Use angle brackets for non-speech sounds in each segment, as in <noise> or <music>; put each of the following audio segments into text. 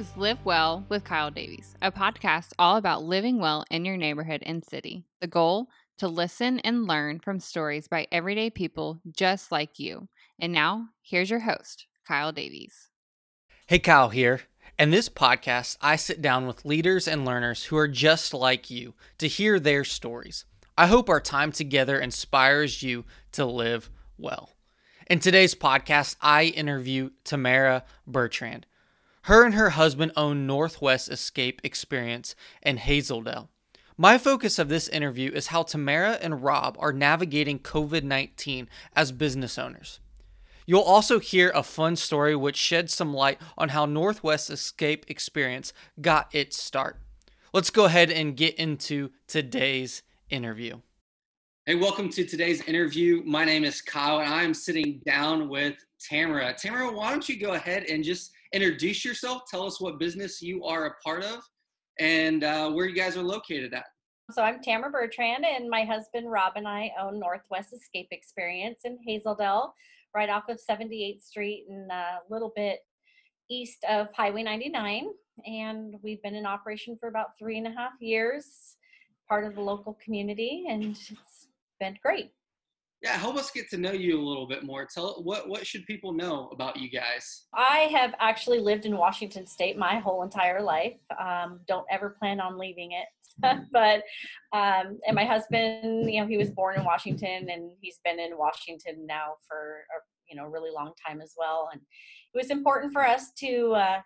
is Live Well with Kyle Davies, a podcast all about living well in your neighborhood and city. The goal to listen and learn from stories by everyday people just like you. And now, here's your host, Kyle Davies. Hey, Kyle here. In this podcast, I sit down with leaders and learners who are just like you to hear their stories. I hope our time together inspires you to live well. In today's podcast, I interview Tamara Bertrand. Her and her husband own Northwest Escape Experience in Hazel Dell. My focus of this interview is how Tamara and Rob are navigating COVID 19 as business owners. You'll also hear a fun story which sheds some light on how Northwest Escape Experience got its start. Let's go ahead and get into today's interview. Hey, welcome to today's interview. My name is Kyle, and I am sitting down with Tamara. Tamara, why don't you go ahead and just introduce yourself. Tell us what business you are a part of and uh, where you guys are located at. So I'm Tamara Bertrand, and my husband Rob and I own Northwest Escape Experience in Hazel Dell, right off of 78th Street and a little bit east of Highway 99. And we've been in operation for about three and a half years, part of the local community, and it's been great yeah help us get to know you a little bit more. Tell what what should people know about you guys? I have actually lived in washington state my whole entire life. Um, don't ever plan on leaving it. <laughs> But um, and my husband you know he was born in washington and he's been in washington now for a you know really long time as well. And it was important for us to uh,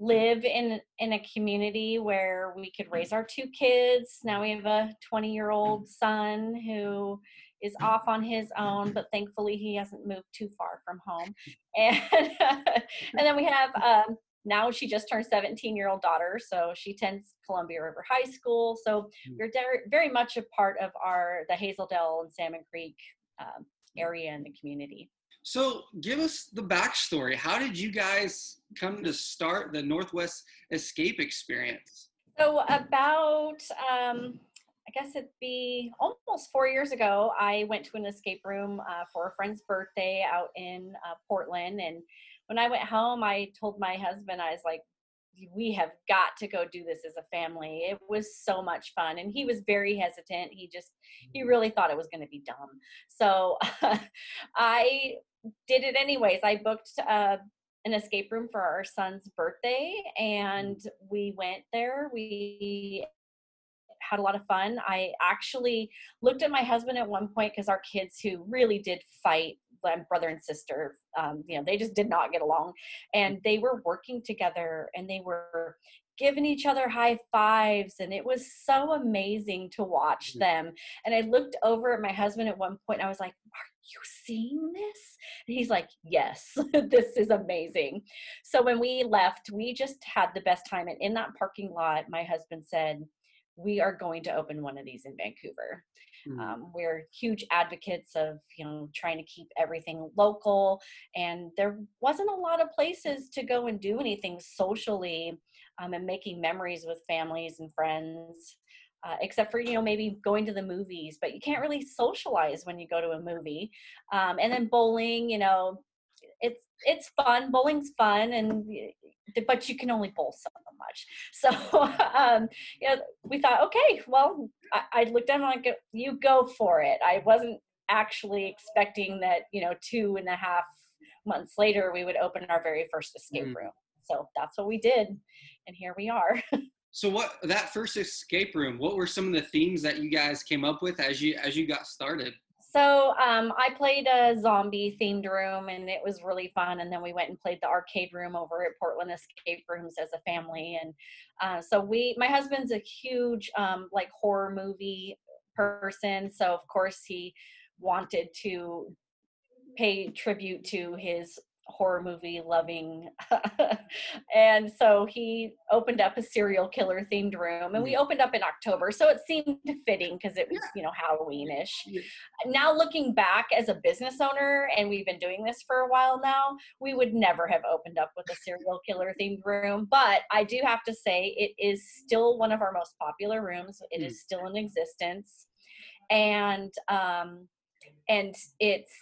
live in in a community where we could raise our two kids. Now we have a 20 year old son who is off on his own, but thankfully he hasn't moved too far from home. <laughs> And and then we have um, now she just turned 17 year old daughter, so she attends Columbia River High School. So hmm. you're de- very much a part of our the Hazel Dell and Salmon Creek um, area in the community. So give us the backstory. How did you guys come to start the Northwest Escape Experience? So about um, I guess it'd be almost four years ago. I went to an escape room uh, for a friend's birthday out in uh, Portland. And when I went home, I told my husband, I was like, we have got to go do this as a family. It was so much fun. And he was very hesitant. He just, he mm-hmm. really thought it was going to be dumb. So <laughs> I did it anyways. I booked uh, an escape room for our son's birthday and mm-hmm. we went there. We had a lot of fun. I actually looked at my husband at one point because our kids who really did fight brother and sister um, you know they just did not get along. And they were working together and they were giving each other high fives and it was so amazing to watch mm-hmm. them. And i looked over at my husband at one point and i was like are you seeing this? And he's like yes <laughs> this is amazing. So when we left we just had the best time. And in that parking lot my husband said we are going to open one of these in Vancouver. Mm. Um, we're huge advocates of you know trying to keep everything local, and there wasn't a lot of places to go and do anything socially um, and making memories with families and friends. Uh, except for you know maybe going to the movies but you can't really socialize when you go to a movie um, and then bowling you know it's it's fun bowling's fun and but you can only bowl so much. <laughs> So, um, you know, we thought, okay, well, I, I looked at him like, you go for it. I wasn't actually expecting that, you know, two and a half months later, we would open our very first escape mm. room. So that's what we did. And here we are. <laughs> so what that first escape room, what were some of the themes that you guys came up with as you as you got started? So um, I played a zombie themed room and it was really fun. And then we went and played the arcade room over at Portland Escape Rooms as a family. And uh, so we, my husband's a huge um, like horror movie person. So of course he wanted to pay tribute to his horror movie loving. <laughs> And so he opened up a serial killer themed room and we mm. opened up in october so it seemed fitting because it was you know halloweenish now looking back as a business owner and we've been doing this for a while now we would never have opened up with a serial killer themed room but i do have to say it is still one of our most popular rooms. It mm. is still in existence. And um and it's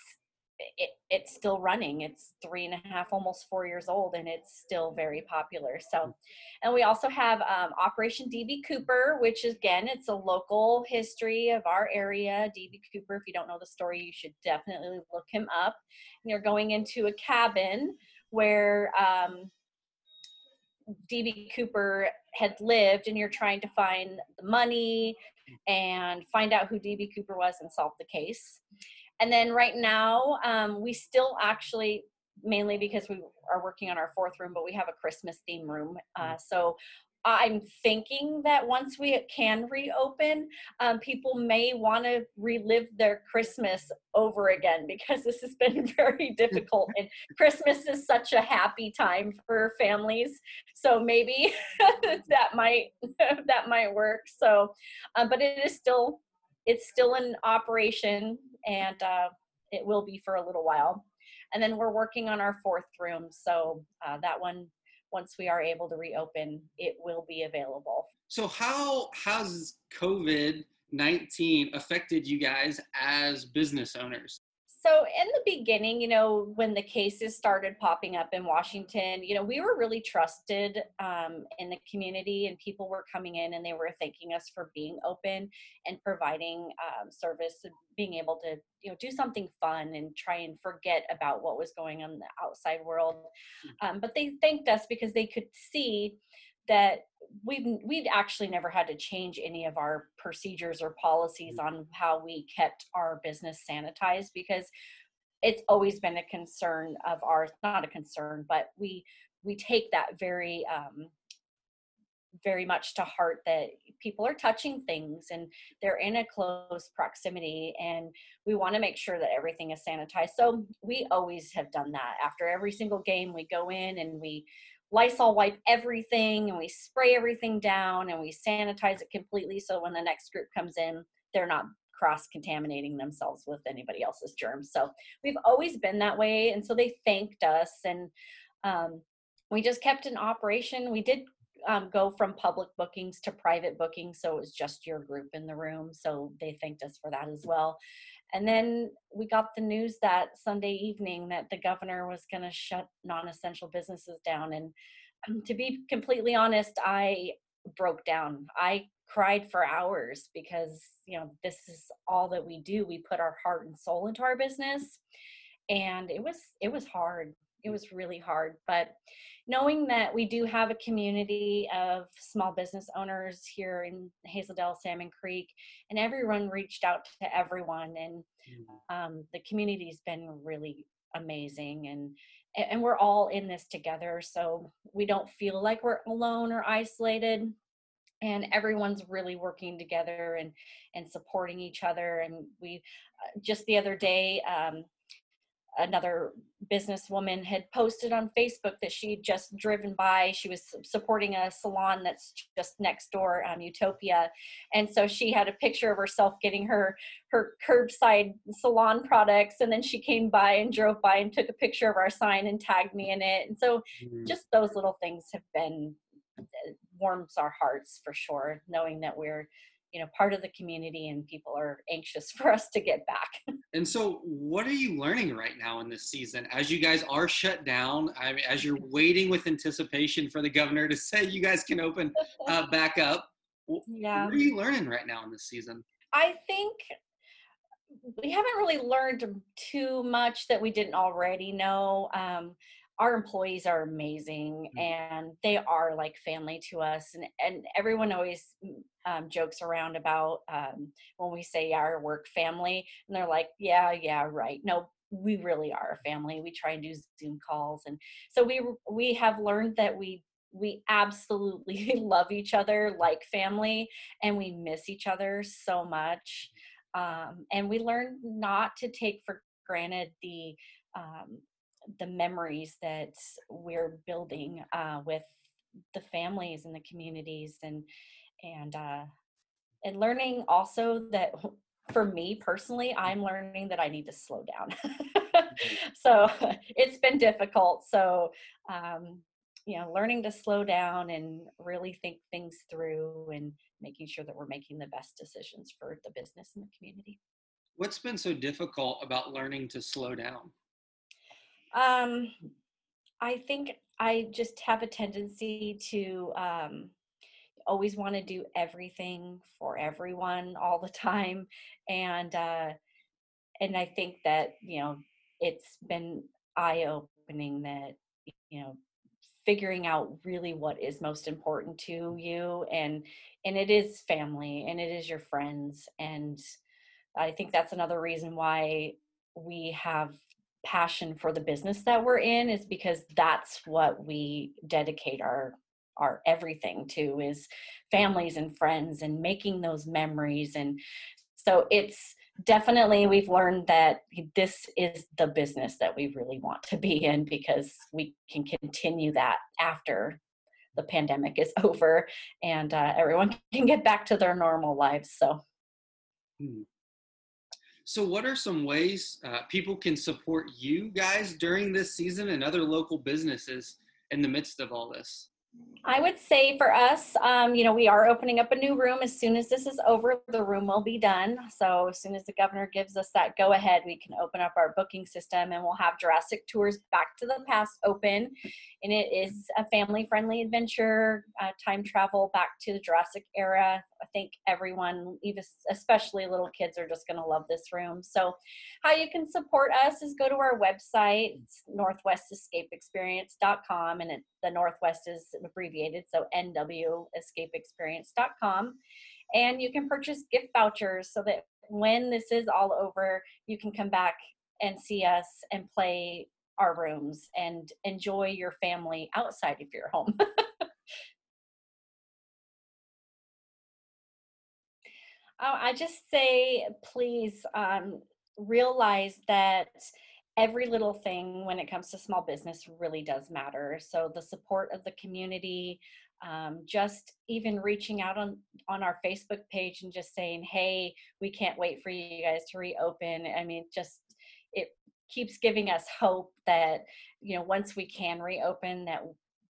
it, it's still running. It's three and a half, almost four years old, and it's still very popular. So, and we also have um, Operation DB Cooper, which is, again, it's a local history of our area. DB Cooper, if you don't know the story, you should definitely look him up. And you're going into a cabin where um, DB Cooper had lived, and you're trying to find the money and find out who DB Cooper was and solve the case. And then right now, um, we still actually, mainly because we are working on our fourth room, but we have a Christmas theme room. Uh, so I'm thinking that once we can reopen, um, people may want to relive their Christmas over again <laughs> because this has been <laughs> very difficult. and Christmas is such a happy time for families, so maybe <laughs> that might that might work. So, um, but it is still it's still in operation, and uh, it will be for a little while. And then we're working on our fourth room, so uh, that one once we are able to reopen, it will be available. So how has COVID 19 affected you guys as business owners? So, in the beginning, you know, when the cases started popping up in Washington, you know, we were really trusted um, in the community, and people were coming in and they were thanking us for being open and providing um, service, and being able to, you know, do something fun and try and forget about what was going on in the outside world. Hmm. Um, but they thanked us because they could see that we've we'd actually never had to change any of our procedures or policies mm. on how we kept our business sanitized because it's always been a concern of ours not a concern but we we take that very um, very much to heart that people are touching things and they're in a close proximity and we want to make sure that everything is sanitized so we always have done that after every single game we go in and we Lysol wipe everything and we spray everything down and we sanitize it completely so when the next group comes in, they're not cross contaminating themselves with anybody else's germs. So we've always been that way. And so they thanked us and um, we just kept an operation. We did um, go from public bookings to private bookings. So it was just your group in the room. So they thanked us for that as well. And then we got the news that Sunday evening that the governor was going to shut non essential businesses down. And um, to be completely honest, I broke down. I cried for hours because, you know, this is all that we do. We put our heart and soul into our business. And it was it was hard it was really hard but knowing that we do have a community of small business owners here in hazel dell salmon creek and everyone reached out to everyone and mm. um, the community's been really amazing and and we're all in this together so we don't feel like we're alone or isolated and everyone's really working together and and supporting each other and we uh, just the other day um, another businesswoman had posted on Facebook that she'd just driven by. She was supporting a salon that's just next door, um, Utopia, and so she had a picture of herself getting her her curbside salon products, and then she came by and drove by and took a picture of our sign and tagged me in it. And so, mm-hmm. just those little things have been uh, warms our hearts for sure, knowing that we're you know part of the community and people are anxious <laughs> for us to get back. And so what are you learning right now in this season as you guys are shut down? I mean, as you're <laughs> waiting with anticipation for the governor to say you guys can open uh, <laughs> back up yeah what are you learning right now in this season? I think we haven't really learned too much that we didn't already know um, our employees are amazing mm-hmm. and they are like family to us and, and everyone always mm, um, jokes around about um, when we say our work family and they're like yeah yeah right no we really are a family we try and do zoom calls and so we we have learned that we we absolutely <laughs> love each other like family and we miss each other so much um, and we learn not to take for granted the um, the memories that we're building uh, with the families and the communities and and uh, and learning also that for me personally i'm learning that i need to slow down mm-hmm. <laughs> so it's been difficult so um, you know learning to slow down and really think things through and making sure that we're making the best decisions for the business and the community What's been so difficult about learning to slow down? Um, I think I just have a tendency to um, always want to do everything for everyone all the time, and uh, and I think that you know it's been eye opening that you know figuring out really what is most important to you and and it is family and it is your friends and i think that's another reason why we have passion for the business that we're in is because that's what we dedicate our our everything to is families and friends and making those memories and so it's definitely we've learned that this is the business that we really want to be in because we can continue that after the pandemic is <laughs> over and uh, everyone <laughs> can get back to their normal lives so hmm. So what are some ways uh, people can support you guys during this season and other local businesses in the midst of all this I would say for us, um, you know, we are opening up a new room as soon as this is over. The room will be done. So as soon as the governor gives us that go ahead, we can open up our booking system and we'll have Jurassic Tours Back to the Past open. And it is a family friendly adventure, uh, time travel back to the Jurassic era. I think everyone, even especially little kids, are just going to love this room. So, how you can support us is go to our website, northwestescapeexperience.com, and it, the Northwest is abbreviated, so nwescapeexperience.com. And you can purchase gift vouchers so that when this is all over, you can come back and see us and play our rooms and enjoy your family outside of your home. <laughs> Oh, I just say, please um, realize that every little thing when it comes to small business really does matter. So the support of the community, um, just even reaching out on on our Facebook page and just saying, "Hey, we can't wait for you guys to reopen." I mean, just it keeps giving us hope that you know once we can reopen, that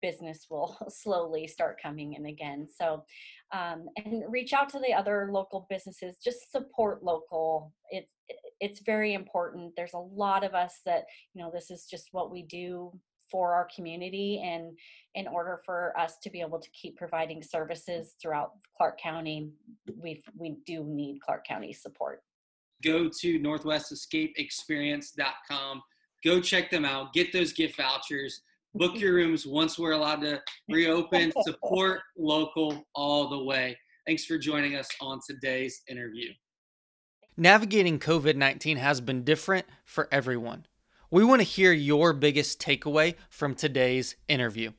business will <laughs> slowly start coming in again. So, um, and reach out to the other local businesses. Just support local. It's it's very important. There's a lot of us that you know this is just what we do for our community, and in order for us to be able to keep providing services throughout Clark County, we we do need Clark County support. Go to northwestescapeexperience.com. Go check them out. Get those gift vouchers book your rooms once we're allowed to reopen. <laughs> Support local all the way. Thanks for joining us on today's interview. Navigating COVID 19 has been different for everyone. We want to hear your biggest takeaway from today's interview.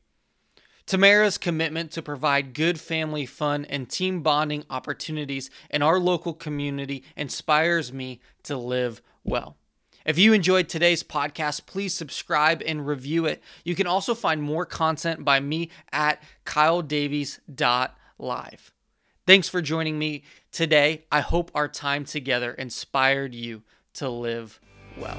Tamara's commitment to provide good family fun and team bonding opportunities in our local community inspires me to live well. If you enjoyed today's podcast, please subscribe and review it. You can also find more content by me at kyledavies.live. Thanks for joining me today. I hope our time together inspired you to live well.